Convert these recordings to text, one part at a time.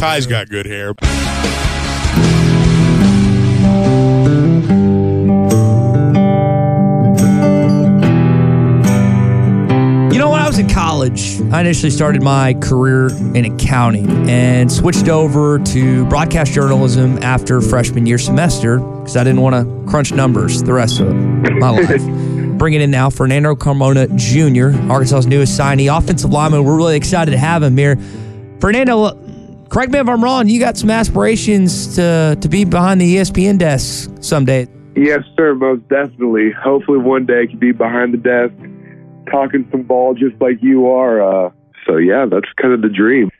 Ty's got good hair. You know, when I was in college, I initially started my career in accounting and switched over to broadcast journalism after freshman year semester because I didn't want to crunch numbers the rest of my life. Bringing in now Fernando Carmona Jr., Arkansas's newest signee, offensive lineman. We're really excited to have him here. Fernando, correct me if I'm wrong. You got some aspirations to to be behind the ESPN desk someday. Yes, sir, most definitely. Hopefully, one day I can be behind the desk talking some ball just like you are. Uh, so, yeah, that's kind of the dream.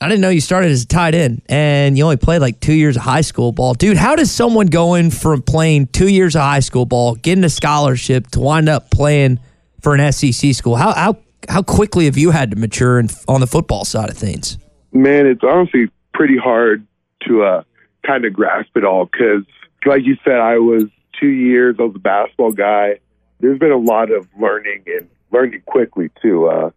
I didn't know you started as a tight end and you only played like two years of high school ball. Dude, how does someone going from playing two years of high school ball, getting a scholarship to wind up playing for an SEC school? How how how quickly have you had to mature in, on the football side of things? Man, it's honestly pretty hard to uh, kind of grasp it all because, like you said, I was two years, I was a basketball guy. There's been a lot of learning and learning quickly, too. Uh,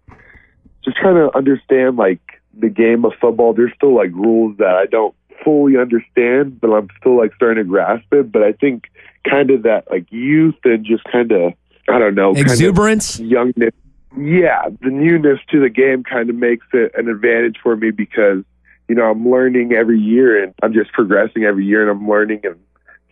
just trying to understand, like, the game of football. There's still, like, rules that I don't fully understand, but I'm still, like, starting to grasp it. But I think kind of that, like, youth and just kind of, I don't know, kind of Exuberance? youngness. Yeah, the newness to the game kind of makes it an advantage for me because you know I'm learning every year and I'm just progressing every year and I'm learning and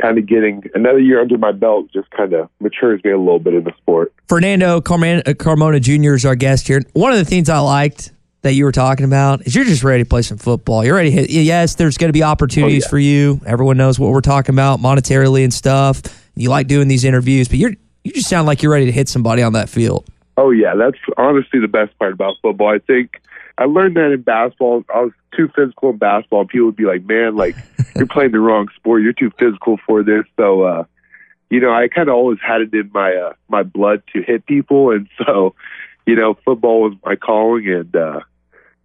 kind of getting another year under my belt just kind of matures me a little bit in the sport. Fernando Carmona, uh, Carmona Jr. is our guest here. One of the things I liked that you were talking about is you're just ready to play some football. You're ready to hit. Yes, there's going to be opportunities Oh, yeah. for you. Everyone knows what we're talking about monetarily and stuff. You like doing these interviews, but you're you just sound like you're ready to hit somebody on that field. Oh yeah, that's honestly the best part about football. I think I learned that in basketball. I was too physical in basketball. People would be like, "Man, like you're playing the wrong sport. You're too physical for this." So, uh, you know, I kind of always had it in my uh, my blood to hit people, and so, you know, football was my calling, and uh,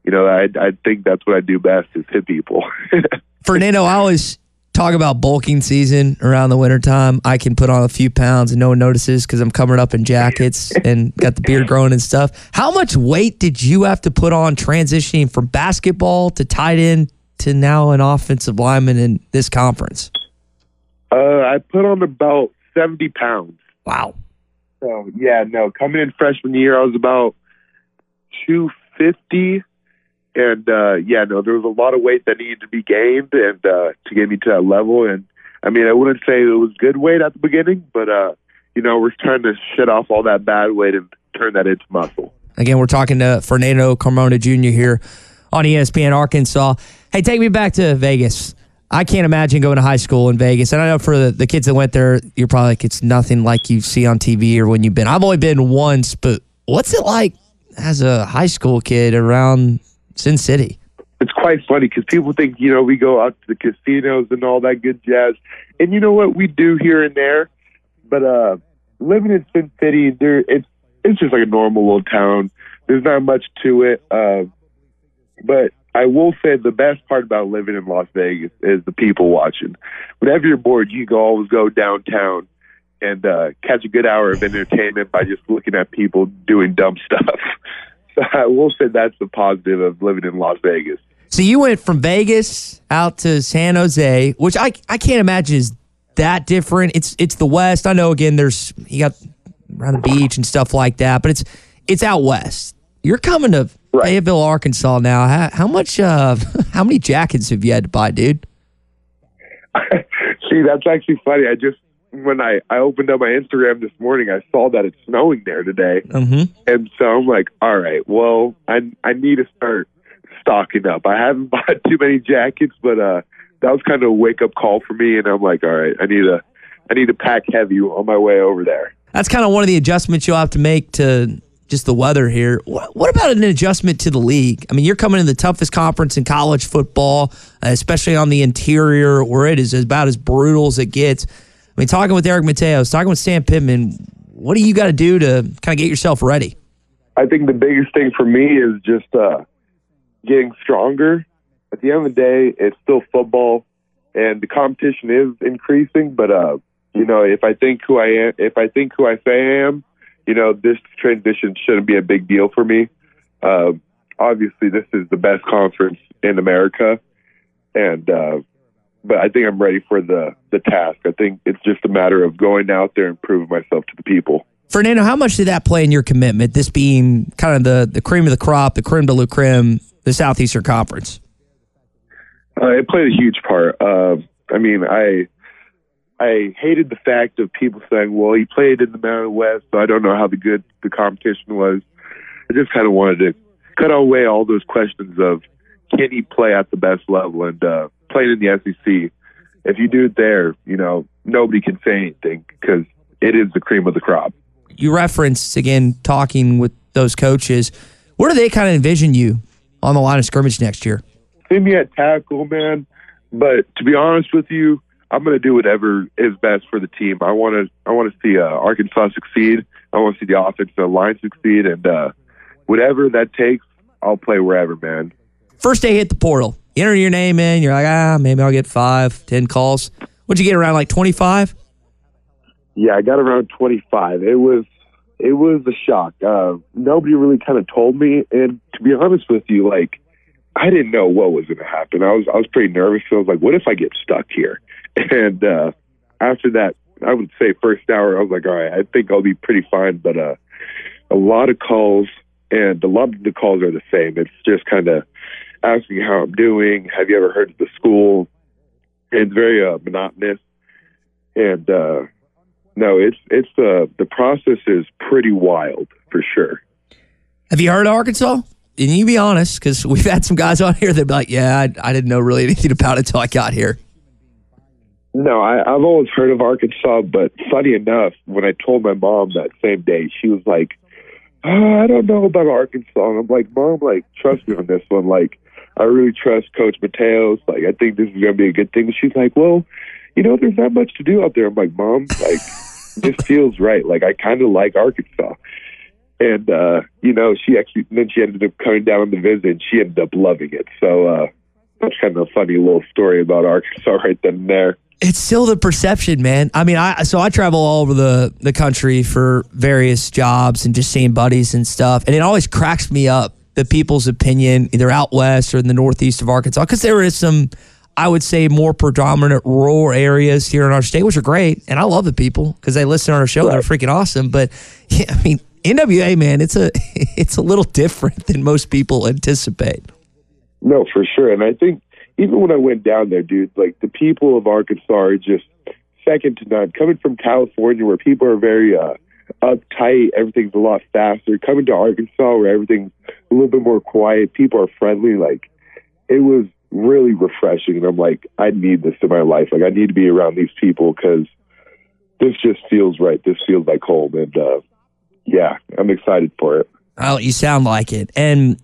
you know, I I think that's what I do best is hit people. Fernando, I always talk about bulking season around the wintertime. I can put on a few pounds and no one notices because I'm covered up in jackets and got the beard growing and stuff. How much weight did you have to put on transitioning from basketball to tight end to now an offensive lineman in this conference? uh, I put on about seventy pounds. Wow. So yeah, no, coming in freshman year, I was about two fifty, and uh, yeah, no, there was a lot of weight that needed to be gained, and uh, to get me to that level. And I mean, I wouldn't say it was good weight at the beginning, but uh, you know, we're trying to shed off all that bad weight and turn that into muscle. Again, we're talking to Fernando Carmona Jr. here on ESPN Arkansas. Hey, take me back to Vegas. I can't imagine going to high school in Vegas. And I know for the, the kids that went there, you're probably like, it's nothing like you see on TV or when you've been. I've only been once, but what's it like as a high school kid around Sin City? it's quite funny because people think you know we go out to the casinos and all that good jazz, and you know what we do here and there, but uh, living in Sin City, there it's it's just like a normal little town. There's not much to it, uh, but I will say the best part about living in Las Vegas is the people watching. Whenever you're bored, you can always go downtown and uh, catch a good hour of entertainment by just looking at people doing dumb stuff. I will say that's the positive of living in Las Vegas. So you went from Vegas out to San Jose, which I I can't imagine is that different. It's it's the West. I know again there's you got around the beach and stuff like that, but it's it's out west. You're coming to Fayetteville, Arkansas now. How, how much uh how many jackets have you had to buy, dude? See, that's actually funny. I just when I I opened up my Instagram this morning, I saw that it's snowing there today, mm-hmm. and so I'm like, all right, well, I I need to start stocking up. I haven't bought too many jackets, but uh, that was kind of a wake up call for me, and I'm like, all right, I need to I need to pack heavy on my way over there. That's kind of one of the adjustments you'll have to make to just the weather here. What, about an adjustment to the league? I mean, you're coming in the toughest conference in college football, uh, especially on the interior where it is about as brutal as it gets. I mean, talking with Eric Mateos, talking with Sam Pittman, what do you got to do to kind of get yourself ready? I think the biggest thing for me is just uh, getting stronger. At the end of the day, it's still football, and the competition is increasing. But uh, you know, if I think who I am, if I think who I say I am, you know, this transition shouldn't be a big deal for me. Uh, obviously, this is the best conference in America, and uh, but I think I'm ready for the the task. I think it's just a matter of going out there and proving myself to the people. Fernando, how much did that play in your commitment? This being kind of the the cream of the crop, the creme de la creme, the Southeastern Conference. Uh, it played a huge part. Uh, I mean, I I hated the fact of people saying, "Well, he played in the Mountain West, so I don't know how the good the competition was." I just kind of wanted to cut away all those questions of can he play at the best level and uh, playing in the SEC. If you do it there, you know nobody can say anything because it is the cream of the crop. You referenced again talking with those coaches. Where do they kind of envision you on the line of scrimmage next year? See me at tackle, man. But to be honest with you, I'm going to do whatever is best for the team. I want to I want to see uh, Arkansas succeed. I want to see the offensive line succeed, and uh, whatever that takes, I'll play wherever, man. First day hit the portal, enter your name in. You're like, ah, maybe I'll get five, ten calls. What'd you get around like 25? Yeah, I got around 25. It was it was a shock. Uh, nobody really kind of told me, and to be honest with you, like I didn't know what was going to happen. I was I was pretty nervous. So I was like, what if I get stuck here? And uh, after that, I would say first hour, I was like, all right, I think I'll be pretty fine. But uh, a lot of calls, and a lot of the calls are the same. It's just kind of asking how I'm doing. Have you ever heard of the school? It's very uh, monotonous, and uh, no, it's it's uh, the process is pretty wild for sure. Have you heard of Arkansas? And you be honest, because we've had some guys on here that be like, "Yeah, I, I didn't know really anything about it until I got here." No, I, I've always heard of Arkansas, but funny enough, when I told my mom that same day, she was like, oh, "I don't know about Arkansas." And I'm like, "Mom, like, trust me on this one. Like, I really trust Coach Mateos. Like, I think this is going to be a good thing." She's like, "Well, you know, there's not much to do out there." I'm like, "Mom, like, this feels right. Like, I kind of like Arkansas." And uh, you know, she actually then she ended up coming down on the visit, and she ended up loving it. So uh, that's kind of a funny little story about Arkansas right then and there it's still the perception, man. I mean, I so I travel all over the the country for various jobs and just seeing buddies and stuff, and it always cracks me up the people's opinion either out west or in the northeast of Arkansas because there is some. I would say more predominant rural areas here in our state, which are great, and I love the people because they listen to our show. Right. They're freaking awesome. But yeah, I mean, NWA man, it's a it's a little different than most people anticipate. No, for sure, and I think even when I went down there, dude, like the people of Arkansas are just second to none. Coming from California, where people are very uh, uptight, everything's a lot faster. Coming to Arkansas, where everything's a little bit more quiet, people are friendly. Like it was really refreshing, and I'm like, I need this in my life. Like I need to be around these people because this just feels right. This feels like home, and uh, yeah, I'm excited for it. Oh, you sound like it. And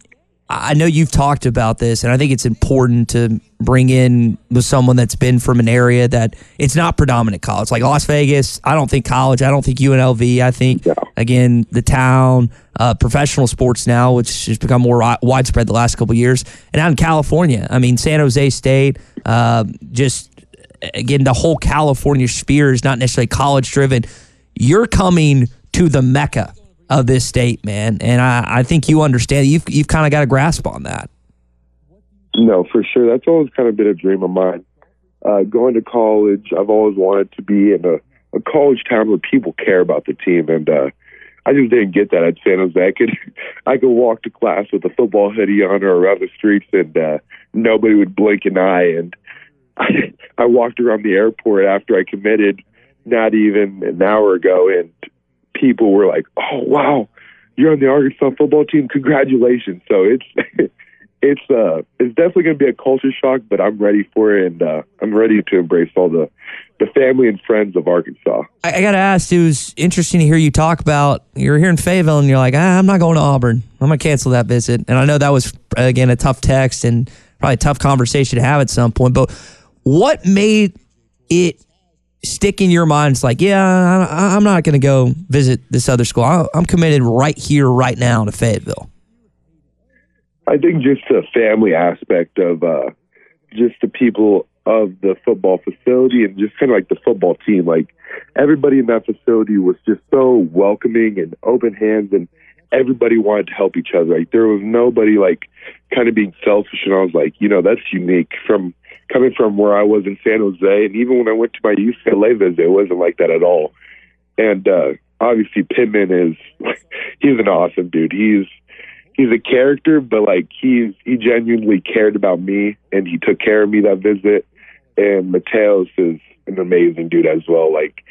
I know you've talked about this, and I think it's important to bring in with someone that's been from an area that it's not predominant college, like Las Vegas. I don't think college. I don't think UNLV. I think again the town, uh, professional sports now, which has become more widespread the last couple years, and out in California. I mean, San Jose State, uh, just again the whole California sphere is not necessarily college driven. You're coming to the mecca of this state, man. And I, I think you understand. You've you've kind of got a grasp on that. No, for sure. That's always kind of been a dream of mine. Uh, going to college, I've always wanted to be in a, a college town where people care about the team, and uh, I just didn't get that at San Jose. I could I could walk to class with a football hoodie on or around the streets, and uh, nobody would blink an eye. And I, I walked around the airport after I committed, not even an hour ago, and people were like, "Oh wow, you're on the Arkansas football team! Congratulations!" So it's it's uh it's definitely going to be a culture shock, but I'm ready for it, and uh, I'm ready to embrace all the the family and friends of Arkansas. I, I got to ask, it was interesting to hear you talk about you're here in Fayetteville and you're like, ah, I'm not going to Auburn. I'm going to cancel that visit. And I know that was, again, a tough text and probably a tough conversation to have at some point. But what made it stick in your mind? It's like, yeah, I, I'm not going to go visit this other school. I, I'm committed right here, right now to Fayetteville. I think just the family aspect of uh, just the people of the football facility and just kind of like the football team. Like everybody in that facility was just so welcoming and open hands, and everybody wanted to help each other. Like there was nobody like kind of being selfish, and I was like, you know, that's unique from coming from where I was in San Jose, and even when I went to my UCLA visit, it wasn't like that at all. And uh, obviously, Pittman is he's an awesome dude. He's he's a character, but like he's he genuinely cared about me and he took care of me that visit. And Mateos is an amazing dude as well. Like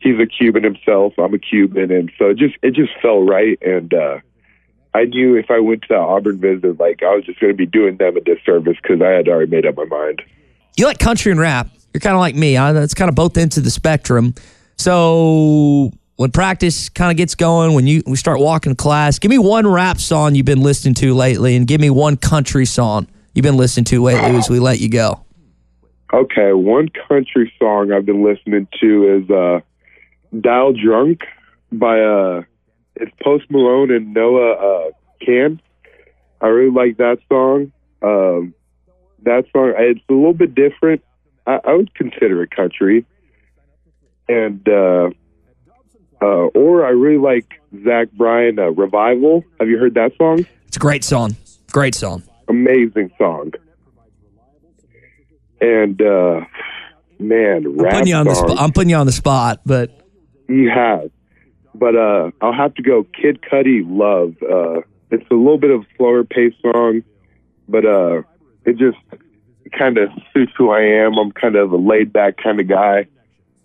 he's a Cuban himself. I'm a Cuban, and so it just it just felt right. And uh, I knew if I went to the Auburn visit, like I was just going to be doing them a disservice because I had already made up my mind. You like country and rap. You're kind of like me. It's kind of both of the spectrum. So when practice kind of gets going, when you we start walking class, give me one rap song you've been listening to lately, and give me one country song you've been listening to lately as we let you go. Okay, one country song I've been listening to is uh, "Dial Drunk" by uh, it's Post Malone and Noah uh, Kahan. I really like that song. Um, that song it's a little bit different. I, I would consider it country, and uh, uh, or I really like Zach Bryan uh, "Revival." Have you heard that song? It's a great song. Great song. Amazing song. And uh, man, I'm putting you on the spot. I'm putting you on the spot, but You have. But uh, I'll have to go Kid Cudi Love. Uh, it's a little bit of a slower paced song, but uh, it just kind of suits who I am. I'm kind of a laid back kind of guy.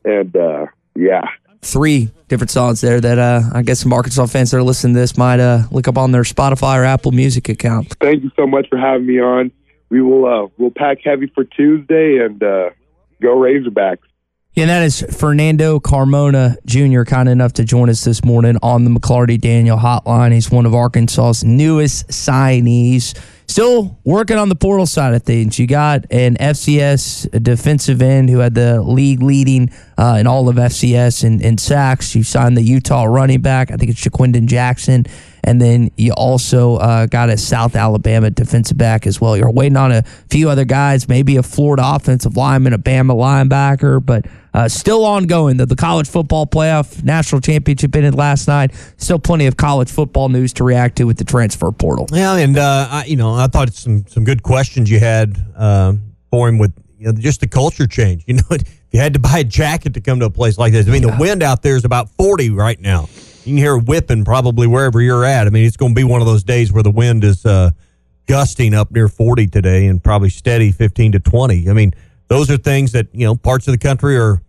And uh, yeah, three different songs there that uh, I guess some Arkansas fans that are listening to this might uh, look up on their Spotify or Apple Music account. thank you so much for having me on. We will uh, we'll pack heavy for Tuesday and uh, go Razorbacks. Yeah, and that is Fernando Carmona Jr., kind enough to join us this morning on the McLarty Daniel hotline. He's one of Arkansas's newest signees. Still working on the portal side of things. You got an FCS defensive end who had the league leading uh, in all of FCS in sacks. You signed the Utah running back. I think it's Jaquinden Jackson. And then you also uh, got a South Alabama defensive back as well. You're waiting on a few other guys, maybe a Florida offensive lineman, a Bama linebacker, but uh, still ongoing. The, the college football playoff national championship ended last night. Still plenty of college football news to react to with the transfer portal. Yeah, and uh, I, you know, I thought some some good questions you had um, for him with you know, just the culture change. You know, if you had to buy a jacket to come to a place like this, I mean, the wind out there is about forty right now. You can hear it whipping probably wherever you're at. I mean, it's going to be one of those days where the wind is uh, gusting up near forty today, and probably steady fifteen to twenty. I mean, those are things that you know parts of the country are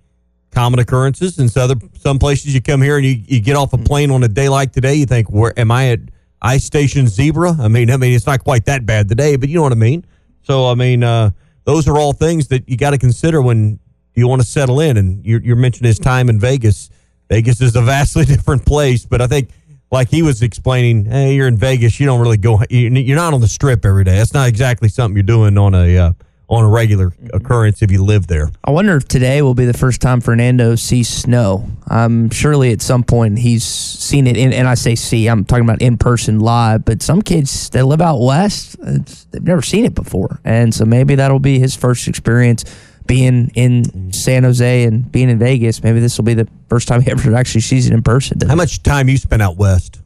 common occurrences, and so other some places you come here and you, you get off a plane on a day like today, you think, where am I at ice station zebra? I mean, I mean, it's not quite that bad today, but you know what I mean. So, I mean, uh, those are all things that you got to consider when you want to settle in. And you're, you're mentioning his time in Vegas. Vegas is a vastly different place, but I think. Like he was explaining, hey, you're in Vegas. You don't really go. you- You're not on the strip every day. That's not exactly something you're doing on a uh, on a regular occurrence if you live there. I wonder if today will be the first time Fernando sees snow. Um, surely at some point he's seen it, in, and I say see, I'm talking about in person live. But some kids that live out west, it's, they've never seen it before, and so maybe that'll be his first experience being in San Jose and being in Vegas. Maybe this will be the first time he ever actually sees it in person. How much time you spent out west?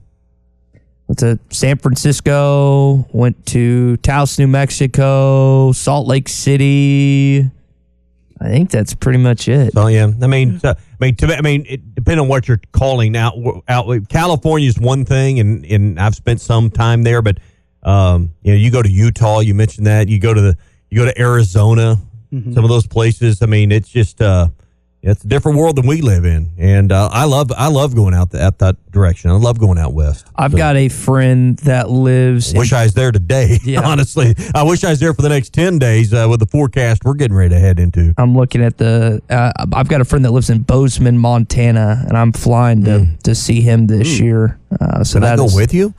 Went to San Francisco, went to Taos, New Mexico, Salt Lake City. I think that's pretty much it. So yeah, I mean, so, I mean, to, I mean, it depending on what you're calling out. Out California is one thing, and and I've spent some time there, but um, you know, you go to Utah, you mentioned that. You go to the, you go to Arizona, some of those places. I mean, it's just, uh, It's a different world than we live in, and uh, I love I love going out the, out that direction. I love going out west. I've So, got a friend that lives. Wish in, I was there today. Yeah. Honestly, I wish I was there for the next ten days uh, with the forecast we're getting ready to head into. I'm looking at the. Uh, I've got a friend that lives in Bozeman, Montana, and I'm flying to to see him this year. Uh, so Can I that go is- with you?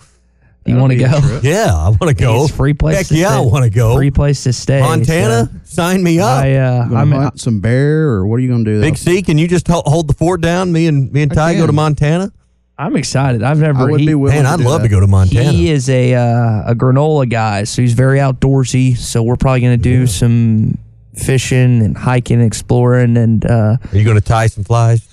You want to go? Yeah, I want to go. It's free place. Heck to yeah, I want to go. Free place to stay. Montana, sign me up. I, uh, Gonna I'm. hunt some bear, or what are you gonna do? Big though? C, can you just ho- hold the fort down? Me and me and I Ty go to. Montana. I'm excited. I've never. I would he, be willing. Man, to I'd do love that. to go to Montana. He is a uh, a granola guy, so he's very outdoorsy. So we're probably going to do some fishing and hiking, and exploring, and uh, Are you going to tie some flies?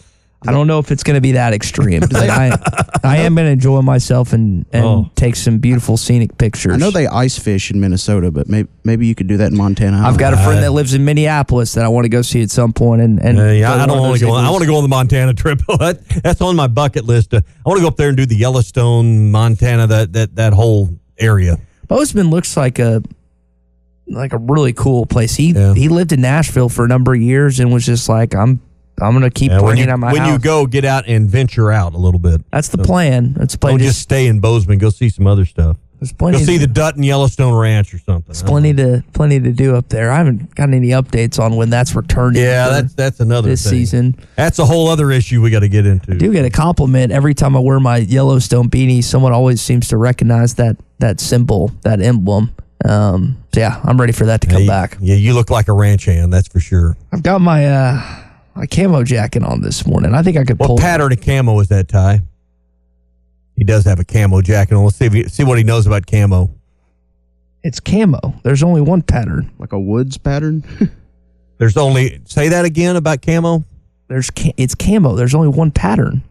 I don't know if it's going to be that extreme. but I I am going to enjoy myself and and Oh. take some beautiful scenic pictures. I know they ice fish in Minnesota, but maybe maybe you could do that in Montana. I I've got a friend that lives in Minneapolis that I want to go see at some point, and and Uh, yeah, I don't want to go. On, I want to go on the Montana trip. That's on my bucket list. Uh, I want to go up there and do the Yellowstone, Montana, that that that whole area. Bozeman looks like a like a really cool place. He Yeah. he lived in Nashville for a number of years and was just like, I'm I'm gonna keep Yeah, when bringing you, out my when you go, get out and venture out a little bit. That's the plan. That's the plan. Don't Just, just stay in Bozeman. Go see some other stuff. there's plenty. Go plenty. see the Dutton Yellowstone Ranch or something. there's plenty to plenty to do up there. I haven't gotten any updates on when that's returning. Yeah, that's that's another this thing. season. That's a whole other issue we got to get into. I do get a compliment every time I wear my Yellowstone beanie. Someone always seems to recognize that that symbol, that emblem. Um, so yeah, I'm ready for that to Yeah, come you- back. Yeah, you look like a ranch hand. That's for sure. I've got my uh my camo jacket on this morning. I think I could What pull. pattern of camo is that, Ty? He does have a camo jacket on. Let's see if he, see what he knows about camo. It's camo. There's only one pattern. like a woods pattern. There's only say that again about camo. There's ca- it's camo. There's only one pattern.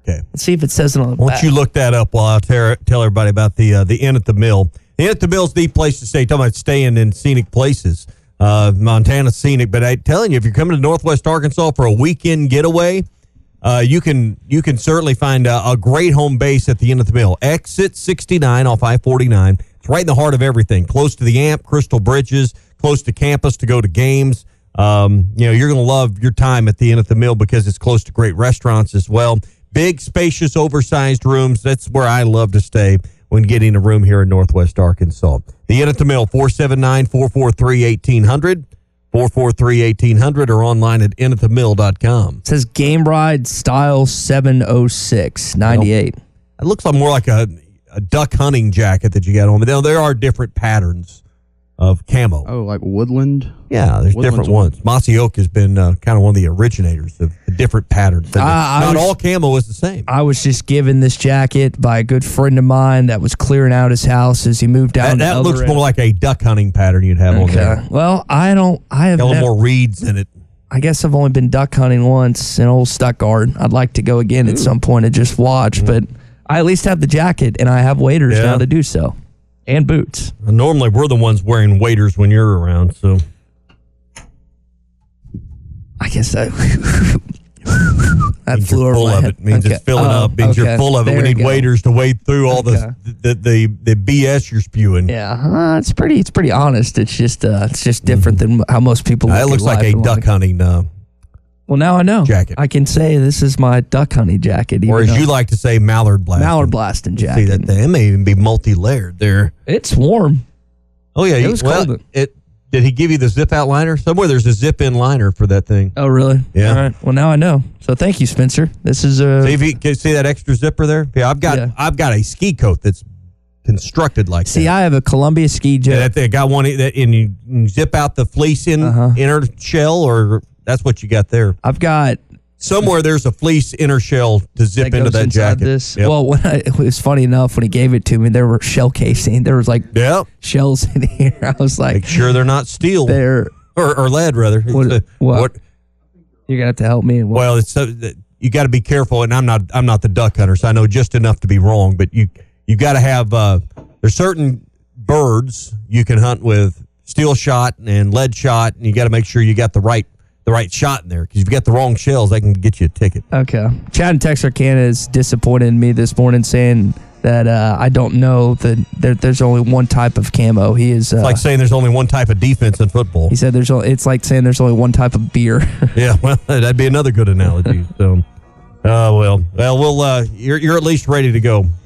Okay. Let's see if it says it on the Why back. don't you look that up while I tell, tell everybody about the uh, the Inn at the Mill. The Inn at the Mill is the place to stay. Talking about staying in scenic places. Uh, Montana scenic, but I'm telling you, if you're coming to Northwest Arkansas for a weekend getaway, uh, you can you can certainly find a, a great home base at the Inn at the Mill. Exit 69 off I-49. It's right in the heart of everything. Close to the Amp, Crystal Bridges, close to campus to go to games. Um, you know, you're going to love your time at the Inn at the Mill because it's close to great restaurants as well. Big, spacious, oversized rooms. That's where I love to stay when getting a room here in Northwest Arkansas. The Inn at the Mill, 479 443 1800, 443 1800, or online at innatthemill.com. It says Game Ride Style 706 98. It looks like more like a, a duck hunting jacket that you got on. But now there are different patterns of camo. oh, like woodland. Yeah, there's Woodland's different one. ones. Mossy Oak has been uh, kind of one of the originators of the different patterns. And I Not was- all camo is the same. I was just given this jacket by a good friend of mine that was clearing out his house as he moved down. That, to that looks Eldorado. more like a duck hunting pattern you'd have on Okay. there. Well, I don't. I have. Got a nev- little more reeds in it. I guess I've only been duck hunting once in old Stuttgart. I'd like to go again at some point and just watch, but I at least have the jacket and I have waders Yeah. now to do so, and boots. Normally, we're the ones wearing waders when you're around. So I guess that. that means flew you're full of it. Means Okay. it's filling Oh, up. Means okay. you're full of it. There we need go. waders to wade through all Okay. the, the the the BS you're spewing. Yeah, uh, it's pretty. It's pretty honest. It's just. Uh, it's just different than how most people. Look That look looks at like life a duck life. hunting, uh, Well, now I know. jacket. I can say this is my duck hunting jacket. or as you like to say, mallard blast. mallard blasting jacket. See that they may even be multi-layered there. It's warm. Oh yeah, It was well, cold. It did he give you the zip out liner? Somewhere there's a zip in liner for that thing. Oh, really? Yeah. All right. Well, now I know. So thank you, Spencer. This is uh, See if you can see that extra zipper there. Yeah, I've got Yeah. I've got a ski coat that's constructed like See, that. I have a Columbia ski Yeah, jacket. that they got one that and you, you zip out the fleece in Uh-huh. inner shell, or that's what you got there. I've got Somewhere there's a fleece inner shell to zip that into that jacket. this. Yep. Well, when I, it was funny enough when he gave it to me, there were shell casing. There was like yep. shells in here. I was like, Make sure they're not steel "They're or, or lead rather. What- a- what? you're gonna have to help me." Well, it's so you got to be careful, and I'm not I'm not the duck hunter, so I know just enough to be wrong. But you you got to have uh, there's certain birds you can hunt with steel shot and lead shot, and you got to make sure you got the right the right shot in there because if you got the wrong shells, they can get you a ticket. okay. Chad in Texarkana is disappointed in me this morning, saying that uh, I don't know that there, there's only one type of camo. He is uh, It's like saying there's only one type of defense in football. he said there's only, it's like saying there's only one type of beer. Yeah, well, that'd be another good analogy. So, uh, well, well, we'll. Uh, you're you're at least ready to go.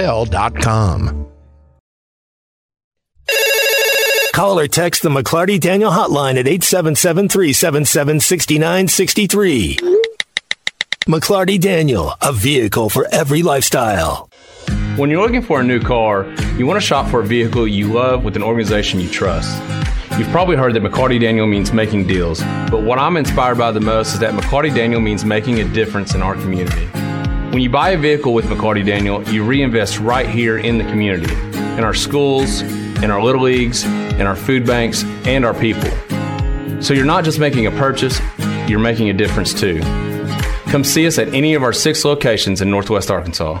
arlingtonhotel.com. Call or text the McLarty Daniel hotline at 877 377 6963. McLarty Daniel, a vehicle for every lifestyle. When you're looking for a new car, you want to shop for a vehicle you love with an organization you trust. You've probably heard that McLarty Daniel means making deals, but what I'm inspired by the most is that McLarty Daniel means making a difference in our community. When you buy a vehicle with McLarty Daniel, you reinvest right here in the community, in our schools, in our little leagues, in our food banks, and our people. So you're not just making a purchase, you're making a difference too. Come see us at any of our six locations in Northwest Arkansas.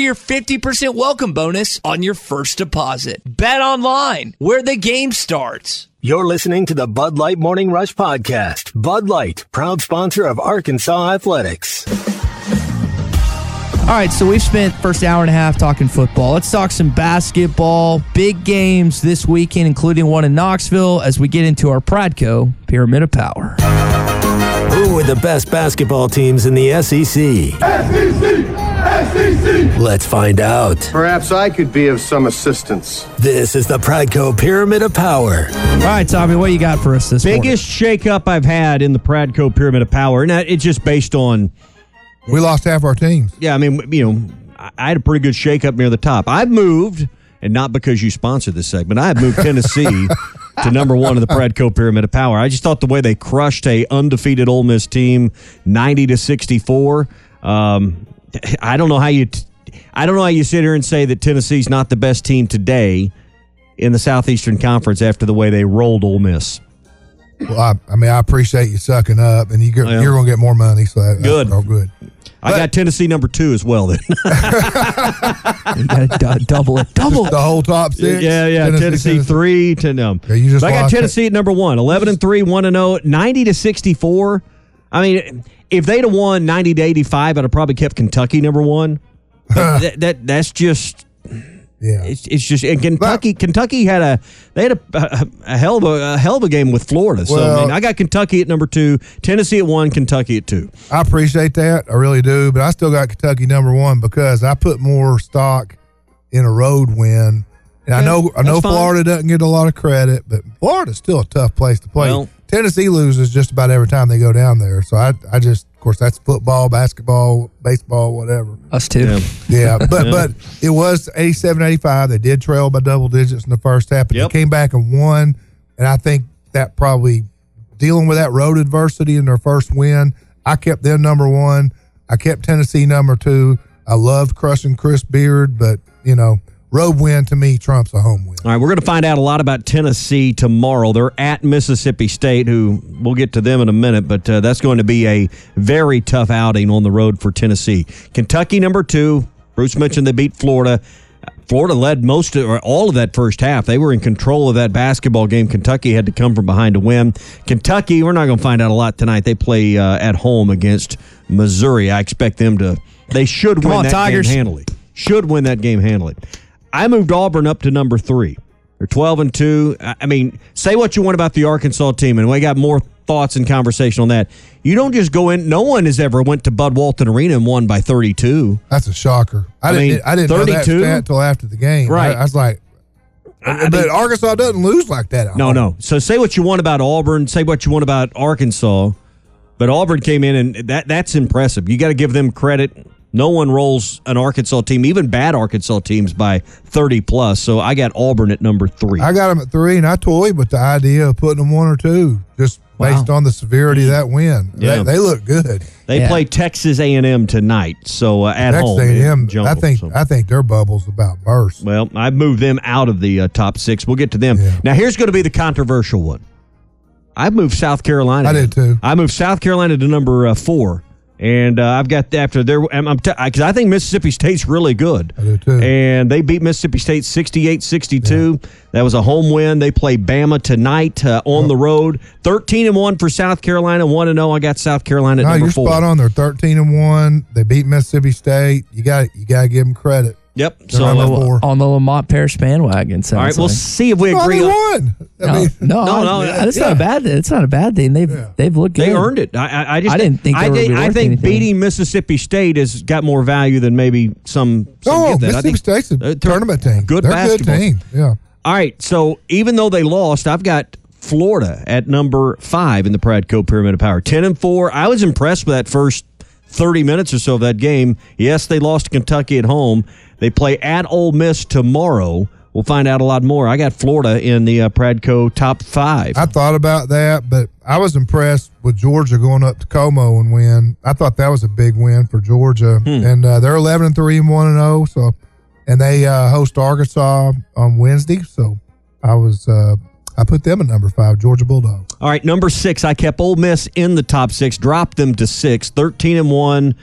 your 50% welcome bonus on your first deposit. Bet online where the game starts. You're listening to the Bud Light Morning Rush Podcast. Bud Light, proud sponsor of Arkansas Athletics. All right, so we've spent first hour and a half talking football. Let's talk some basketball. Big games this weekend, including one in Knoxville, as we get into our Pradco Pyramid of Power. Who are the best basketball teams in the SEC? SEC! SEC! Let's find out. Perhaps I could be of some assistance. This is the Pradco Pyramid of Power. All right, Tommy, what you got for us this morning? biggest shakeup I've had in the Pradco Pyramid of Power, and it's just based on. We lost half our teams. Yeah, I mean, you know, I I had a pretty good shakeup near the top. I've moved, and not because you sponsored this segment. I have moved Tennessee to number one in the Pradco Pyramid of Power. I just thought the way they crushed a undefeated Ole Miss team, ninety to sixty four. Um, I don't know how you. T- I don't know how you sit here and say that Tennessee's not the best team today in the Southeastern Conference after the way they rolled Ole Miss. Well, I, I mean, I appreciate you sucking up, and you get, Yeah. you're going to get more money. So that, Good. All good. I got Tennessee number two as well. Then You got to double it. Double The whole top six. Yeah, yeah. Tennessee, three to um. Yeah, you just I got lost Tennessee at number one. 11 and three, one and zero, 90 to sixty four. I mean, if they'd have won ninety to eighty five, I'd have probably kept Kentucky number one. But that, that that's just. Yeah, it's, it's just and Kentucky. Kentucky had a they had a, a, a hell of a, a hell of a game with Florida. So I, mean, I got Kentucky at number two, Tennessee at one, Kentucky at two. I appreciate that. I really do. But I still got Kentucky number one because I put more stock in a road win. And I know I know that's fine. Florida doesn't get a lot of credit, but Florida's still a tough place to play. Well- Tennessee loses just about every time they go down there. So I I just of course that's football, basketball, baseball, whatever. Us too. Yeah. Yeah, but Yeah. but it was 87 85. They did trail by double digits in the first half, but Yep. they came back and won. And I think that probably dealing with that road adversity in their first win, I kept them number one. I kept Tennessee number two. I loved crushing Chris Beard, but you know, road win to me trumps a home win. All right, we're going to find out a lot about Tennessee tomorrow. They're at Mississippi State, who we'll get to them in a minute, but uh, that's going to be a very tough outing on the road for Tennessee. Kentucky, number two. Bruce mentioned they beat Florida. Florida led most of, or all of that first half. They were in control of that basketball game. Kentucky had to come from behind to win. Kentucky, we're not going to find out a lot tonight. They play uh, at home against Missouri. I expect them to. They should Come win on, that Tigers. game handily. Should win that game handily. I moved Auburn up to number three. They're twelve and two. I I mean, say what you want about the Arkansas team, and we got more thoughts and conversation on that. You don't just go in. No one has ever went to Bud Walton Arena and won by 32. That's a shocker. I, I didn't. mean, I didn't know that stat until after the game. Right. I, I was like, but Arkansas doesn't lose like that. No, no. So say what you want about Auburn, say what you want about Arkansas, but Auburn came in and that that's impressive. You got to give them credit. No one rolls an Arkansas team, even bad Arkansas teams, by 30 plus. So I got Auburn at number three. I got them at three, and I toyed with the idea of putting them one or two, just Wow. based on the severity of that win. Yeah. They, they look good. They play Texas A&M tonight, so uh, at Texas home. A&M, in Jungle, I think so. I think their bubble's about burst. Well, I've moved them out of the uh, top six. We'll get to them. Now, here's going to be the controversial one. I moved South Carolina. I did too. I moved South Carolina to number uh, four, and uh, I've got after their. I'm because I think Mississippi State's really good. I do too. And they beat Mississippi State 68-62. That was a home win. They play Bama tonight uh, on the road. 13 and one for South Carolina. One and zero. I got South Carolina at No, number you're four. spot on. They're thirteen and one. They beat Mississippi State. You got you got to give them credit. Yep. They're So number four. on the Lamont Paris bandwagon. All right, we'll like. see if we agree. they on- won. No, mean, no, No, I- no, that's yeah. not a bad. It's not a bad thing. They've they've looked good. They earned it. I, I, I just I didn't think they I were think, I think anything. beating Mississippi State has got more value than maybe some. some Oh, give. I Mississippi think, State's a uh, tournament team. Good They're basketball. good team. Yeah. All right, so even though they lost, I've got Florida at number five in the Pradco Pyramid of Power. Ten and four. I was impressed with that first thirty minutes or so of that game. Yes, they lost to Kentucky at home. They play at Ole Miss tomorrow. We'll find out a lot more. I got Florida in the uh, Pradco top five. I thought about that, but I was impressed with Georgia going up to Como and win. I thought that was a big win for Georgia, Hmm. and uh, they're eleven and three and one and zero. So, and they uh, host Arkansas on Wednesday. So, I was uh, I put them at number five, Georgia Bulldogs. All right, number six. I kept Ole Miss in the top six, dropped them to six, 13 and one.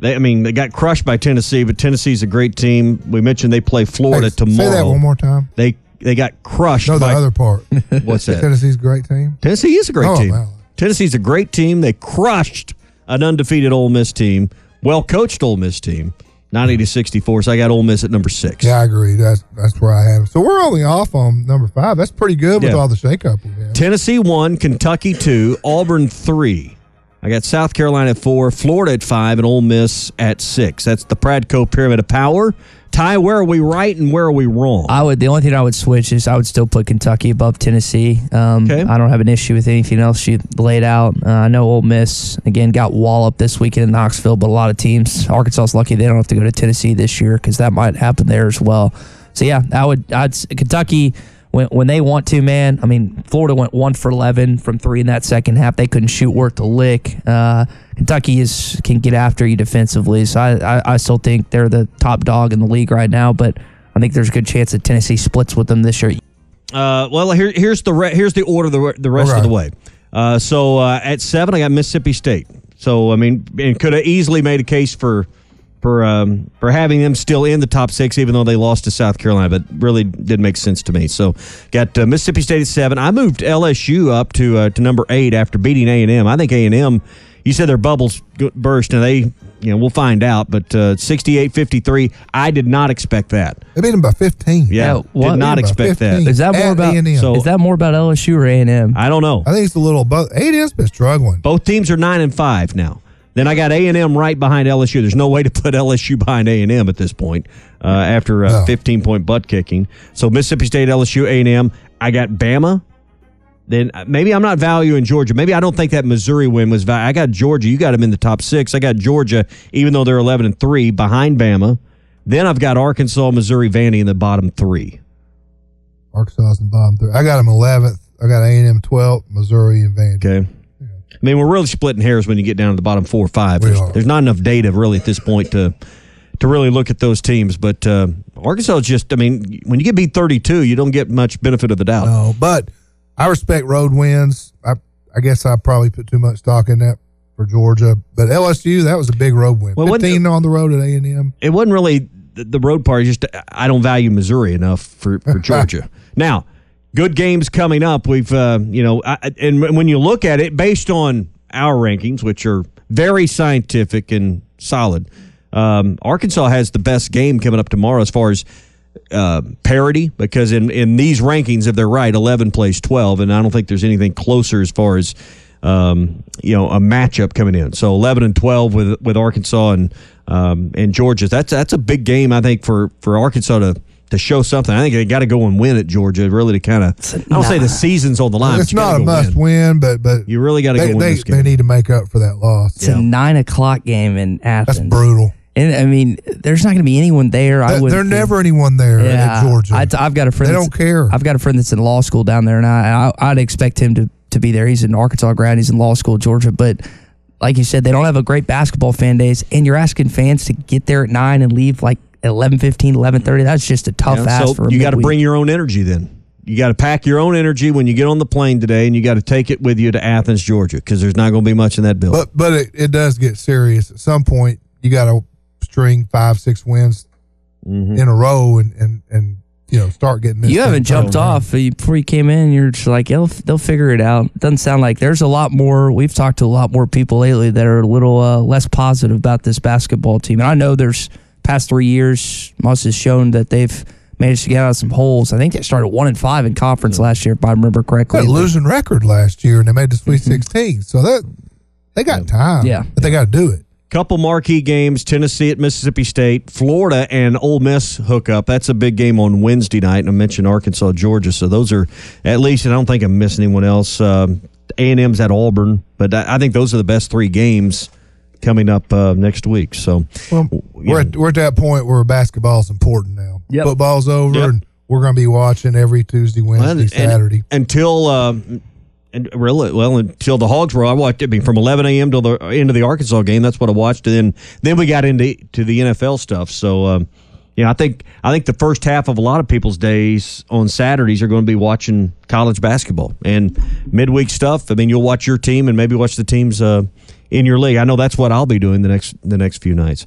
They, I mean, they got crushed by Tennessee, but Tennessee's a great team. We mentioned they play Florida Hey, tomorrow. Say that one more time. They they got crushed. No, the by, other part. What's that? Tennessee's a great team. Tennessee is a great Oh, team. wow. Tennessee's a great team. They crushed an undefeated Ole Miss team, well coached Ole Miss team, 90 to 64. So I got Ole Miss at number six. Yeah, I agree. That's that's where I have. So we're only off on number five. That's pretty good with Yeah. all the shakeup. Tennessee one, Kentucky two, Auburn three. I got South Carolina at four, Florida at five, and Ole Miss at six. That's the Pradco Pyramid of Power. Ty, where are we right and where are we wrong? I would. The only thing I would switch is I would still put Kentucky above Tennessee. Um, Okay. I don't have an issue with anything else you laid out. Uh, I know Ole Miss again got walloped this weekend in Knoxville, but a lot of teams. Arkansas is lucky they don't have to go to Tennessee this year because that might happen there as well. So yeah, I would. I'd Kentucky when when they want to, man. I mean, Florida went one for eleven from three in that second half. They couldn't shoot worth a lick. Uh, Kentucky is can get after you defensively, so I, I I still think they're the top dog in the league right now. But I think there's a good chance that Tennessee splits with them this year. Uh, well, here, here's the re- here's the order the, the rest of the way. Uh, so uh, at seven, I got Mississippi State. So I mean, and could have easily made a case for for um, for having them still in the top six, even though they lost to South Carolina. But really didn't make sense to me. So got uh, Mississippi State at seven. I moved LSU up to uh, to number eight after beating A and M. I think A and M. You said their bubbles burst, and they, you know, we'll find out. But uh, 68-53, I did not expect that. They beat them by fifteen. Yeah, what- did not expect that. Is that more about A&M. So- is that more about LSU or A and M? I don't know. I think it's a little both. A&M's been struggling. Both teams are nine and five now. Then I got A and M right behind LSU. There's no way to put LSU behind A and M at this point uh, after a No. 15 point butt kicking. So Mississippi State, LSU, A and M. I got Bama. Then uh, maybe I'm not valuing Georgia. Maybe I don't think that Missouri win was. Val- I got Georgia. You got them in the top six. I got Georgia, even though they're 11 and three, behind Bama. Then I've got Arkansas, Missouri, Vandy in the bottom three. Arkansas and bottom three. I got them eleventh. I got A&M twelfth, Missouri and Vandy. Okay. I mean, we're really splitting hairs when you get down to the bottom four or five. There's, there's not enough data really at this point to to really look at those teams. But uh, Arkansas is just, I mean, when you get beat 32, you don't get much benefit of the doubt. No, but I respect road wins. I I guess I probably put too much stock in that for Georgia, but LSU that was a big road win. Well, what- Fifteen on the road at A and M. It wasn't really the, road part. Just I don't value Missouri enough for, for Georgia. now, good games coming up. We've, uh, you know, I, and when you look at it based on our rankings, which are very scientific and solid, um, Arkansas has the best game coming up tomorrow as far as uh, parity because in, in these rankings, if they're right, 11 plays 12, and I don't think there's anything closer as far as um, you know a matchup coming in. So eleven and twelve with with Arkansas and um, and Georgia. That's that's a big game I think for for Arkansas to. To show something, I think they got to go and win at Georgia. Really, to kind of, I don't say the season's on the line. it's but you not a must win. win, but but You really got to go they, win they, this game. they need to make up for that loss. It's a nine o'clock game in Athens. That's brutal. And I mean, there's not going to be anyone there. I would. There's never anyone there Yeah, at Georgia. I, have got a friend. They don't care. I've got a friend that's in law school down there, and I, I I'd expect him to to be there. He's an Arkansas grad. He's in law school, Georgia, but. Like you said, they don't have a great basketball fan days, and you're asking fans to get there at nine and leave like 11, 15, 11.30. That's just a tough Yeah, ask so for a you got to bring your own energy then. You got to pack your own energy when you get on the plane today, and you got to take it with you to Athens, Georgia, because there's not going to be much in that building. But but it, it does get serious at some point. You got to string five six wins Mm-hmm. in a row and and and you know start getting. This You haven't jumped off You- before you came in. You're just like, they'll, they'll figure it out. Doesn't sound like there's a lot more. We've talked to a lot more people lately that are a little uh, less positive about this basketball team. And I know there's past three years, Muss has shown that they've managed to get out of some holes. I think they started one and five in conference last year, if I remember They correctly. had a losing record last year, and they made the Sweet Sixteen. So that they got time. Mm-hmm. Yeah. but they got to do it. Couple marquee games: Tennessee at Mississippi State, Florida and Ole Miss hook up. That's a big game on Wednesday night, and I mentioned Arkansas, Georgia. So those are at least. I don't think I'm missing anyone else. Um, A and M's at Auburn, but I, I think those are the best three games coming up uh, next week. So Well, we're at, we're at that point where basketball is important now. Yep. Football's over, Yep. and we're going to be watching every Tuesday, Wednesday, and- Saturday. until uh, and really well until the Hogs were. I watched. I mean, from 11 a.m. till the end of the Arkansas game. That's what I watched. And then then we got into to the NFL stuff. So. Um, yeah, I think I think the first half of a lot of people's days on Saturdays are going to be watching college basketball and midweek stuff. I mean, you'll watch your team and maybe watch the teams uh, in your league. I know that's what I'll be doing the next the next few nights.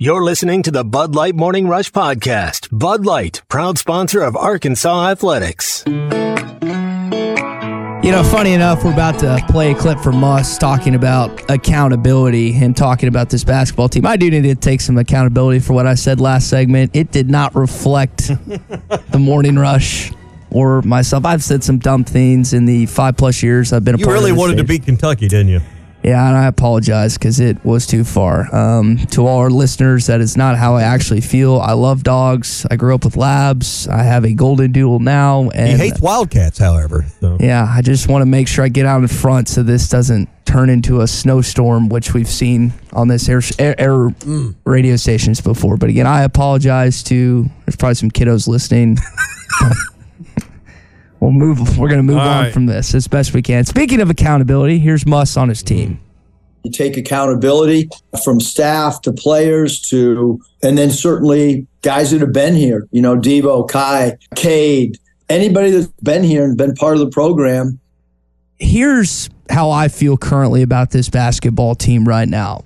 You're listening to the Bud Light Morning Rush Podcast. Bud Light, proud sponsor of Arkansas Athletics. You know, funny enough, we're about to play a clip from us talking about accountability and talking about this basketball team. I do need to take some accountability for what I said last segment. It did not reflect the morning rush or myself. I've said some dumb things in the five plus years I've been a You part really of this wanted to beat Kentucky, didn't you? Yeah, and I apologize because it was too far. Um, to all our listeners, that is not how I actually feel. I love dogs. I grew up with labs. I have a golden doodle now, and he hates Wildcats, however. So. yeah, I just want to make sure I get out in front so this doesn't turn into a snowstorm, which we've seen on this air, air, air radio stations before. But again, I apologize to. There's probably some kiddos listening. we'll move. We're going to move All on right. from this as best we can. Speaking of accountability, here's Muss on his team. You take accountability from staff to players to, and then certainly guys that have been here, you know, Devo, Kai, Cade, anybody that's been here and been part of the program. here's how I feel currently about this basketball team right now.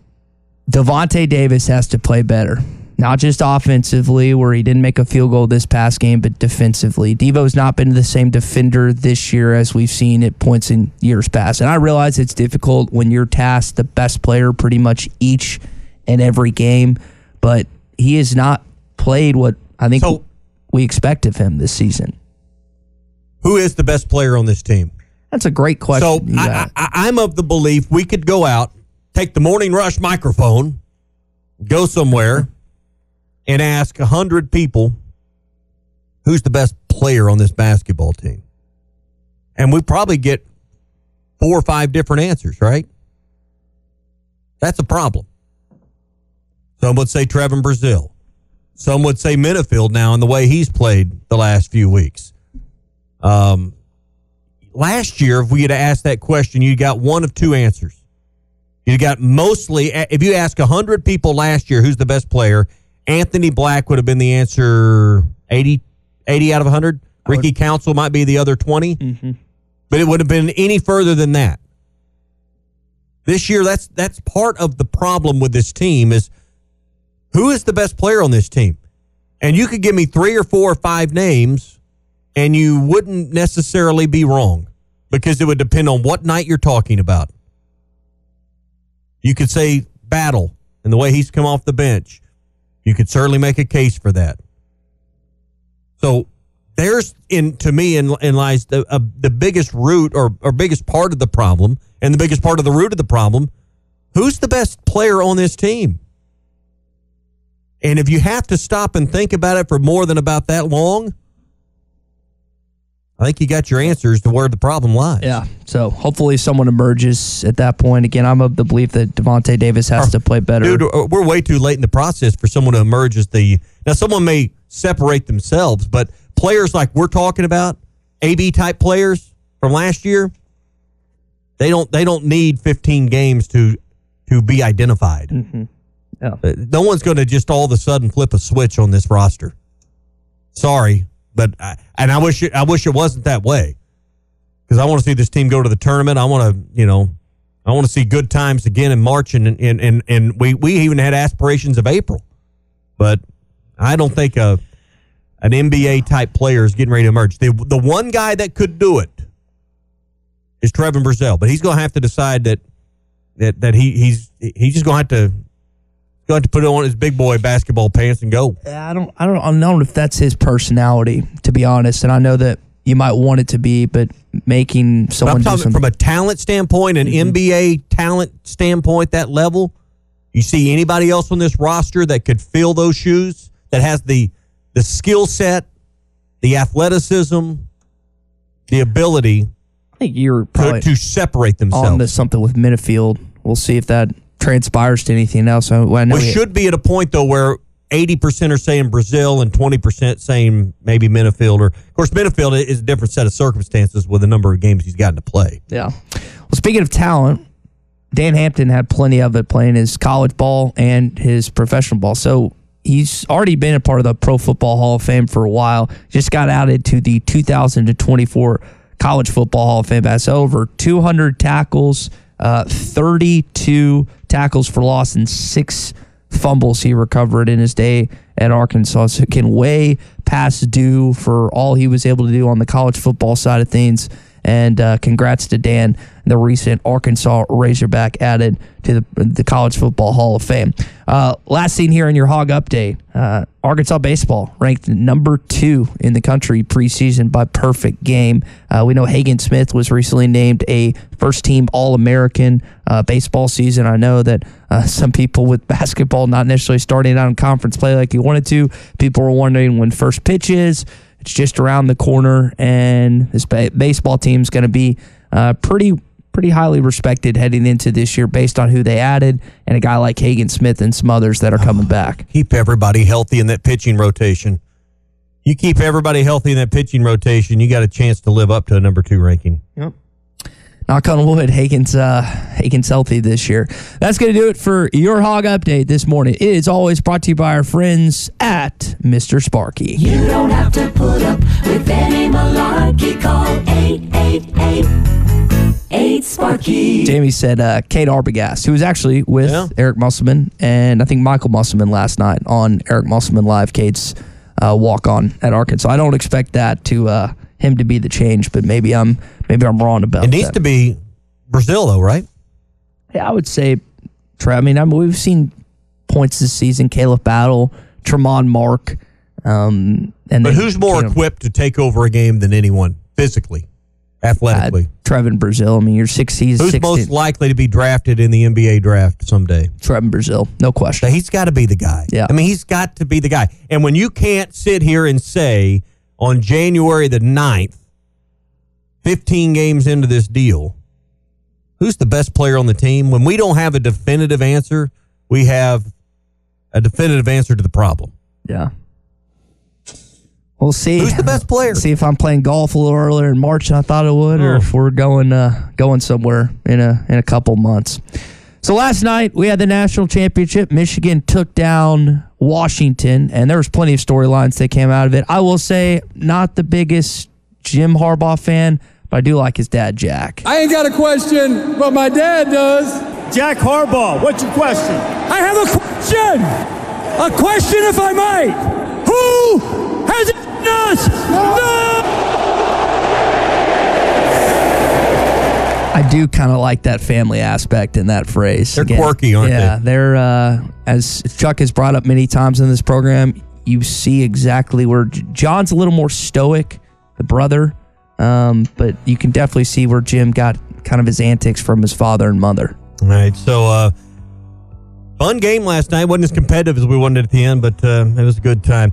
Devonte Davis has to play better. Not just offensively, where he didn't make a field goal this past game, but defensively. Devo's not been the same defender this year as we've seen at points in years past. And I realize it's difficult when you're tasked the best player pretty much each and every game, but he has not played what I think we expect of him this season. Who is the best player on this team? That's a great question. So I. I, I'm of the belief we could go out, take the morning rush microphone, go somewhere, and ask a hundred people who's the best player on this basketball team, and we probably get four or five different answers. Right? That's a problem. Some would say Trevon Brazile. Some would say Menifield now in the way he's played the last few weeks. Um, last year, if we had asked that question, you got one of two answers. You got mostly, if you ask 100 people last year who's the best player, Anthony Black would have been the answer 80, 80 out of 100. Ricky Council might be the other 20. Mm-hmm. but it would have been any further than that. This year, that's that's part of the problem with this team is who is the best player on this team? And you could give me three or four or five names, and you wouldn't necessarily be wrong because it would depend on what night you're talking about. You could say Battle and the way he's come off the bench. You could certainly make a case for that. So there's in to me in, in lies the uh, the biggest root or or biggest part of the problem and the biggest part of the root of the problem. Who's the best player on this team? And if you have to stop and think about it for more than about that long, I think you got your answers to where the problem lies. Yeah. So hopefully someone emerges at that point. Again, I'm of the belief that Davonte Davis has to play better. Dude, uh, we're way too late in the process for someone to emerge as the. Now, someone may separate themselves, but players like we're talking about, AB type players from last year, they don't they don't need 15 games to to be identified. Mm-hmm. Yeah. Uh, No one's going to just all of a sudden flip a switch on this roster. Sorry, but I, and I wish it, I wish it wasn't that way because I want to see this team go to the tournament. I want to you know I want to see good times again in March and and and, and we we even had aspirations of April, but I don't think a an NBA type player is getting ready to emerge. The the one guy that could do it is Trevon Brazile, but he's going to have to decide that that that he he's he's just going to have to to have to put on his big boy basketball pants and go. I don't, I don't, I don't know if that's his personality, to be honest. And I know that you might want it to be, but making But someone I'm talking something. from a talent standpoint, an mm-hmm. NBA talent standpoint, that level. You see anybody else on this roster that could fill those shoes, that has the the skill set, the athleticism, the ability I think you're probably to separate on themselves. to something with Menifield. We'll see if that transpires to anything else. I, I know We should be at a point though where eighty percent are saying Brazile and twenty percent saying maybe Menifield. Or of course, Menifield is a different set of circumstances with the number of games he's gotten to play. Yeah. Well, speaking of talent, Dan Hampton had plenty of it playing his college ball and his professional ball. So he's already been a part of the Pro Football Hall of Fame for a while. Just got added to the 2024 College Football Hall of Fame. That's over 200 tackles, uh, 32 tackles for loss, and six fumbles he recovered in his day at Arkansas. So can way past due for all he was able to do on the college football side of things. And uh, congrats to Dan, the recent Arkansas Razorback added to the, the College Football Hall of Fame. Uh, last scene here in your hog update uh, Arkansas baseball ranked number two in the country preseason by perfect game. Uh, we know Hagen Smith was recently named a first team All American uh, baseball season. I know that uh, some people with basketball not necessarily starting out in conference play like you wanted to, people were wondering when first pitch is. It's just around the corner, and this ba- baseball is going to be uh, pretty pretty highly respected heading into this year based on who they added and a guy like Hagen Smith and some others that are coming back. Keep everybody healthy in that pitching rotation. You keep everybody healthy in that pitching rotation, you got a chance to live up to a number two ranking. Yep. Knock on wood, Hagen's uh, Hagen's healthy this year. That's going to do it for your hog update this morning. It is always brought to you by our friends at Mr. Sparky. You don't have to put up with any malarkey. Call 888 Sparky. Jamie said uh, Cade Arbogast, who was actually with Eric Musselman and I think Michael Musselman last night on Eric Musselman Live, Cade's uh, walk on at Arkansas. I don't expect that to uh, him to be the change, but maybe I'm maybe I'm wrong about It needs that. to be Brazil, though, right? Yeah, I would say, I mean, I mean, we've seen points this season. Khalif Battle, Tramon Mark, um, and But then, who's more you know, equipped to take over a game than anyone physically, athletically? uh, Trevon Brazile. I mean, you're six. He's Who's 16. most likely to be drafted in the NBA draft someday? Trevon Brazile, no question. He's got to be the guy. Yeah. I mean, he's got to be the guy. And when you can't sit here and say on January the 9th, 15 games into this deal, who's the best player on the team? When we don't have a definitive answer, we have a definitive answer to the problem. Yeah. We'll see. Who's the best player? See if I'm playing golf a little earlier in March than I thought I would, or if we're going uh, going somewhere in a in a couple months. So last night we had the national championship. Michigan took down Washington, and there was plenty of storylines that came out of it. I will say, not the biggest Jim Harbaugh fan, but I do like his dad, Jack. I ain't got a question, but my dad does. Jack Harbaugh, what's your question? I have a question. A question, if I might. Who has it? us? I do kind of like that family aspect in that phrase. They're quirky, aren't yeah, they? Yeah, they're uh, as Chuck has brought up many times in this program. You see exactly where John's a little more stoic, the brother, um, but you can definitely see where Jim got kind of his antics from his father and mother. All right, so uh, fun game last night. wasn't as competitive as we wanted at the end, but uh, it was a good time.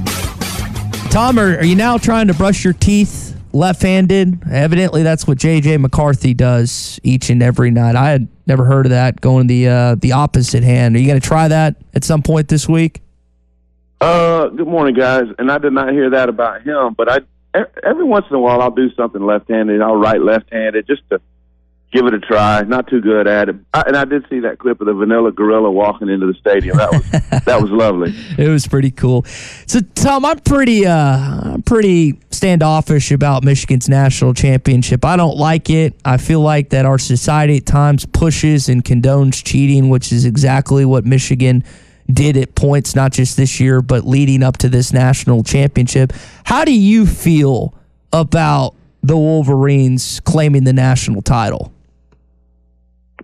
Tom, are, are you now trying to brush your teeth left-handed? Evidently, that's what JJ McCarthy does each and every night. I had never heard of that. Going the uh, the opposite hand. Are you going to try that at some point this week? Uh, good morning, guys. And I did not hear that about him, but I every once in a while I'll do something left-handed. I'll write left-handed just to give it a try. Not too good at it. I, and I did see that clip of the Vanilla Gorilla walking into the stadium. That was that was lovely. It was pretty cool. So, Tom, I'm pretty, uh, I'm pretty standoffish about Michigan's national championship. I don't like it. I feel like that our society at times pushes and condones cheating, which is exactly what Michigan did at points, not just this year, but leading up to this national championship. How do you feel about the Wolverines claiming the national title?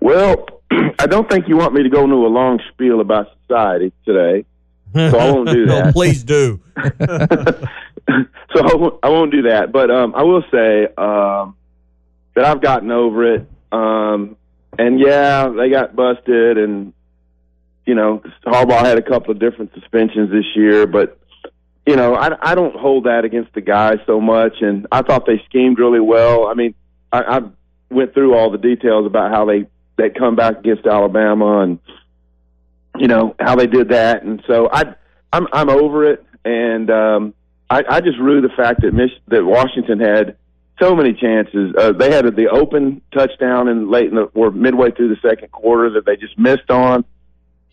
Well, I don't think you want me to go into a long spiel about society today, so I won't do No, that. please do. so I won't, I won't do that. But um, I will say um, that I've gotten over it. Um, and yeah, they got busted, and you know Harbaugh had a couple of different suspensions this year. But you know, I, I don't hold that against the guys so much. And I thought they schemed really well. I mean, I, I went through all the details about how they they come back against Alabama and you know how they did that. And so I I'm I'm over it. And um, I, I just rue the fact that Mich- that Washington had so many chances. Uh, they had the open touchdown in late in the or midway through the second quarter that they just missed on.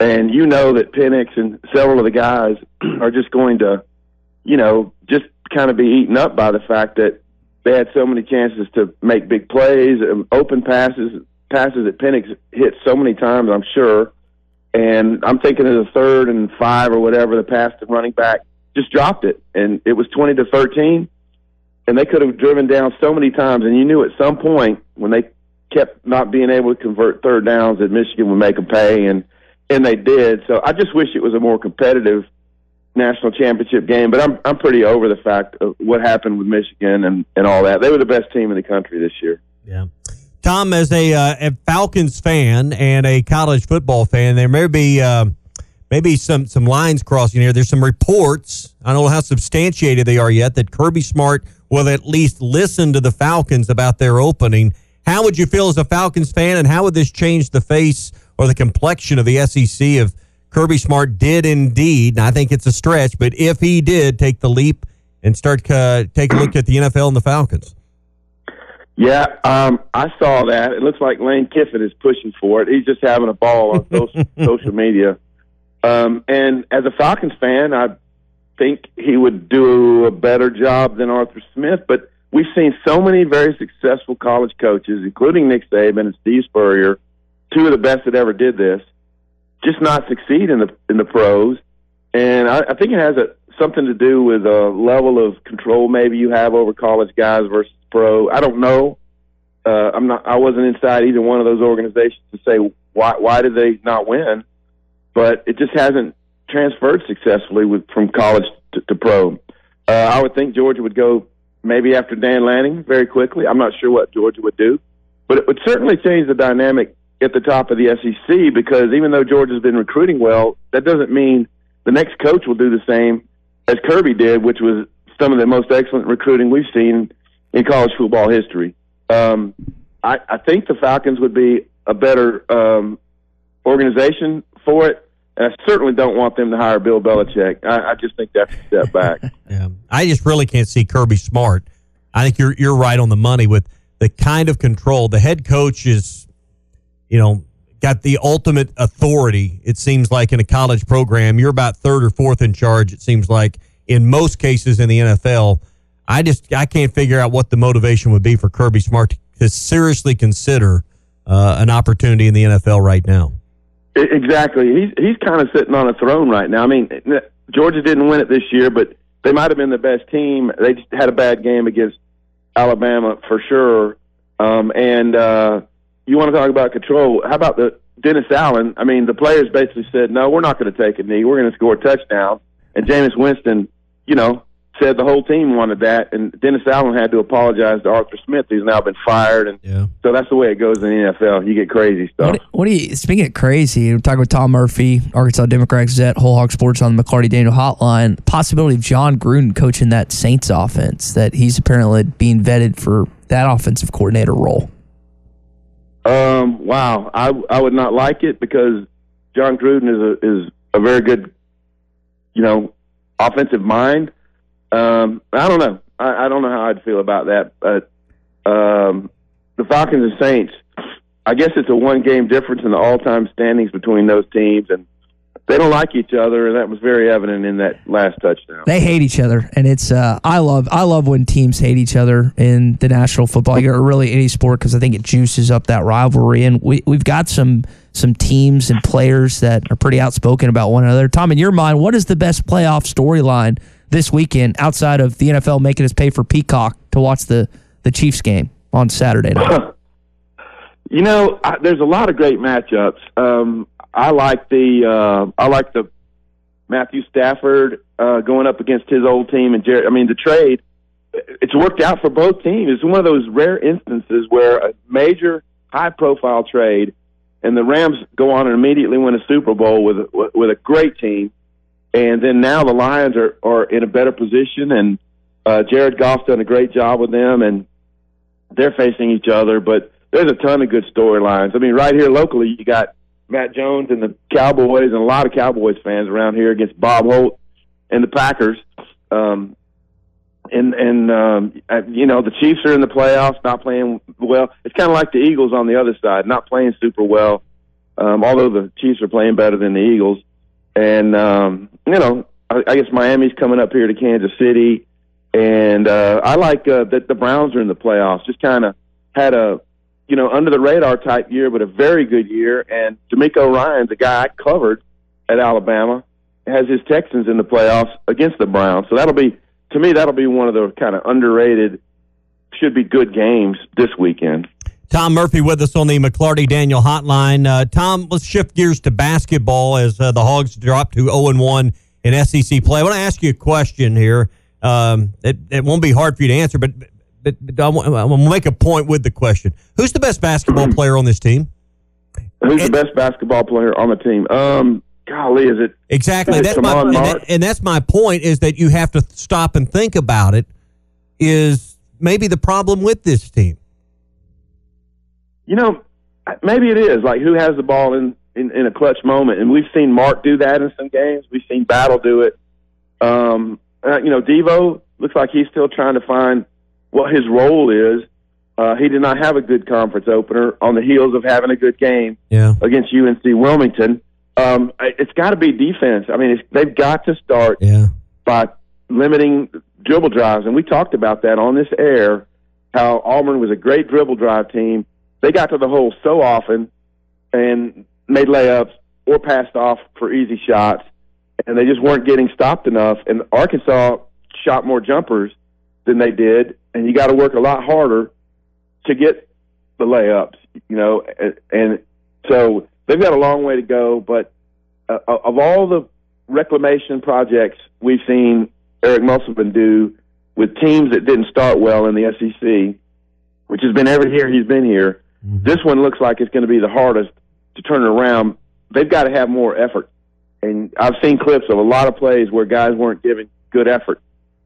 And you know that Penix and several of the guys are just going to, you know, just kind of be eaten up by the fact that they had so many chances to make big plays, um, open passes, passes that Penix hit so many times. I'm sure. And I'm thinking of the third and five or whatever the pass to running back just dropped it, and it was 20 to 13, and they could have driven down so many times. And you knew at some point when they kept not being able to convert third downs that Michigan would make them pay, and and they did. So I just wish it was a more competitive national championship game. But I'm I'm pretty over the fact of what happened with Michigan and and all that. They were the best team in the country this year. Yeah. Tom, as a, uh, a Falcons fan and a college football fan, there may be uh, maybe some some lines crossing here. There's some reports. I don't know how substantiated they are yet that Kirby Smart will at least listen to the Falcons about their opening. How would you feel as a Falcons fan, and how would this change the face or the complexion of the SEC if Kirby Smart did indeed? And I think it's a stretch, but if he did take the leap and start uh, take a look at the NFL and the Falcons. Yeah, um, I saw that. It looks like Lane Kiffin is pushing for it. He's just having a ball on social, social media. Um, and as a Falcons fan, I think he would do a better job than Arthur Smith. But we've seen so many very successful college coaches, including Nick Saban and Steve Spurrier, two of the best that ever did this, just not succeed in the in the pros. And I, I think it has a, something to do with a level of control maybe you have over college guys versus pro. I don't know. Uh, I'm not. I wasn't inside either one of those organizations to say why why did they not win, but it just hasn't transferred successfully with from college to, to pro. Uh, I would think Georgia would go maybe after Dan Lanning very quickly. I'm not sure what Georgia would do, but it would certainly change the dynamic at the top of the SEC because even though Georgia's been recruiting well, that doesn't mean the next coach will do the same as Kirby did, which was some of the most excellent recruiting we've seen in college football history. Um, I, I think the Falcons would be a better um, organization for it. And I certainly don't want them to hire Bill Belichick. I, I just think that's a step back. yeah, I just really can't see Kirby Smart. I think you're you're right on the money with the kind of control the head coach is. You know, got the ultimate authority. It seems like in a college program, you're about third or fourth in charge. It seems like in most cases in the NFL. I just I can't figure out what the motivation would be for Kirby Smart to seriously consider uh, an opportunity in the NFL right now. Exactly. He's he's kind of sitting on a throne right now. I mean, Georgia didn't win it this year, but they might have been the best team. They just had a bad game against Alabama for sure. Um, and uh, you want to talk about control? How about the Dennis Allen? I mean, the players basically said, "No, we're not going to take a knee. We're going to score a touchdown." And Jameis Winston, you know, said the whole team wanted that, and Dennis Allen had to apologize to Arthur Smith, who's now been fired, and yeah. so that's the way it goes in the NFL. You get crazy stuff. What, what do you speaking of crazy? We're talking with Tom Murphy, Arkansas Democrat Gazette, Whole Hog Sports on the McLarty Daniel Hotline. Possibility of Jon Gruden coaching that Saints offense that he's apparently being vetted for that offensive coordinator role. Um, wow, I I would not like it because Jon Gruden is a is a very good, you know, offensive mind. Um, I don't know. I, I don't know how I'd feel about that. But um, the Falcons and Saints, I guess it's a one game difference in the all time standings between those teams, and they don't like each other, and that was very evident in that last touchdown. They hate each other, and it's uh, I love I love when teams hate each other in the National Football League or really any sport because I think it juices up that rivalry, and we we've got some some teams and players that are pretty outspoken about one another. Tom, in your mind, what is the best playoff storyline this weekend outside of the NFL making us pay for Peacock to watch the the Chiefs game on Saturday night? you know, I, there's a lot of great matchups. Um, I like the uh, I like the Matthew Stafford uh, going up against his old team and Jared. I mean, the trade it's worked out for both teams. It's one of those rare instances where a major high profile trade and the Rams go on and immediately win a Super Bowl with with a great team, and then now the Lions are are in a better position, and uh, Jared Goff's done a great job with them, and they're facing each other. But there's a ton of good storylines. I mean, right here locally, you got Matt Jones and the Cowboys, and a lot of Cowboys fans around here against Bob Holt and the Packers. Um, and and um, you know the Chiefs are in the playoffs, not playing well. It's kind of like the Eagles on the other side, not playing super well. Um, although the Chiefs are playing better than the Eagles, and um, you know I, I guess Miami's coming up here to Kansas City, and uh, I like uh, that the Browns are in the playoffs. Just kind of had a you know under the radar type year, but a very good year. And DeMeco Ryan, the guy I covered at Alabama, has his Texans in the playoffs against the Browns. So that'll be to me, that'll be one of the kind of underrated, should be good games this weekend. Tom Murphy with us on the McLarty Daniel hotline. Uh, Tom, let's shift gears to basketball as uh, the Hogs drop to 0 1 in SEC play. I want to ask you a question here. Um, it, it won't be hard for you to answer, but, but, but I'm going to make a point with the question. Who's the best basketball player on this team? Who's the best basketball player on the team? Um, golly, is it exactly? That's my and, that, and that's my point is that you have to stop and think about it. Is maybe the problem with this team? You know, maybe it is like who has the ball in, in in a clutch moment, and we've seen Mark do that in some games. We've seen Battle do it. Um, uh, you know, Devo looks like he's still trying to find what his role is. Uh, he did not have a good conference opener on the heels of having a good game Yeah. against UNC Wilmington. Um, it's got to be defense. I mean, it's, they've got to start Yeah. by limiting dribble drives, and we talked about that on this air. How Auburn was a great dribble drive team. They got to the hole so often and made layups or passed off for easy shots, and they just weren't getting stopped enough. And Arkansas shot more jumpers than they did, and you got to work a lot harder to get the layups, you know, and, so they've got a long way to go. But uh, of all the reclamation projects we've seen Eric Musselman do with teams that didn't start well in the SEC, which has been every year he's been here, this one looks like it's going to be the hardest to turn it around. They've got to have more effort. And I've seen clips of a lot of plays where guys weren't giving good effort.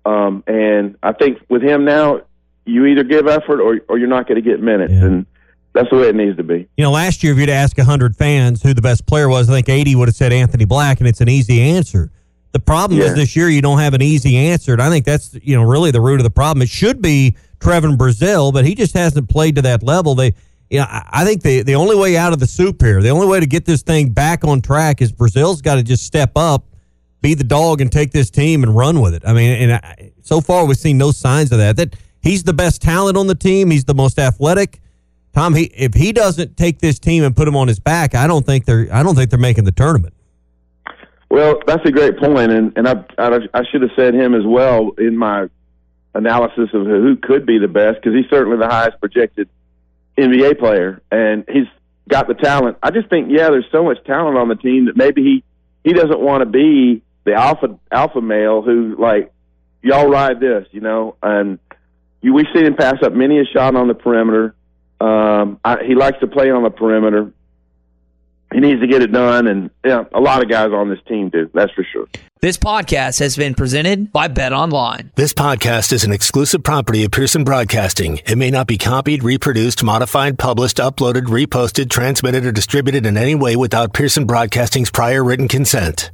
Um, and I think with him now, you either give effort or, or you're not going to get minutes. And that's the way it needs to be. You know, last year, if you'd ask 100 fans who the best player was, I think 80 would have said Anthony Black, and it's an easy answer. The problem Yeah. is this year you don't have an easy answer, and I think that's you know really the root of the problem. It should be Trevon Brazile, but he just hasn't played to that level. They, you know, I think the the only way out of the soup here, the only way to get this thing back on track is Brazile's got to just step up, be the dog, and take this team and run with it. I mean, and I, so far we've seen no signs of that. That he's the best talent on the team. He's the most athletic. Tom, he if he doesn't take this team and put him on his back, I don't think they're I don't think they're making the tournament. Well, that's a great point, and and I I, I should have said him as well in my analysis of who could be the best because he's certainly the highest projected NBA player, and he's got the talent. I just think, yeah, there's so much talent on the team that maybe he he doesn't want to be the alpha alpha male who like y'all ride this, you know, and you we see him pass up many a shot on the perimeter. Um, I, he likes to play on the perimeter. He needs to get it done, and yeah, a lot of guys on this team do. That's for sure. This podcast has been presented by Bet Online. This podcast is an exclusive property of Pearson Broadcasting. It may not be copied, reproduced, modified, published, uploaded, reposted, transmitted, or distributed in any way without Pearson Broadcasting's prior written consent.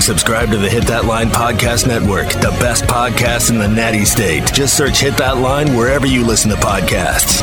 Subscribe to the Hit That Line Podcast Network, the best podcast in the natty state. Just search Hit That Line wherever you listen to podcasts.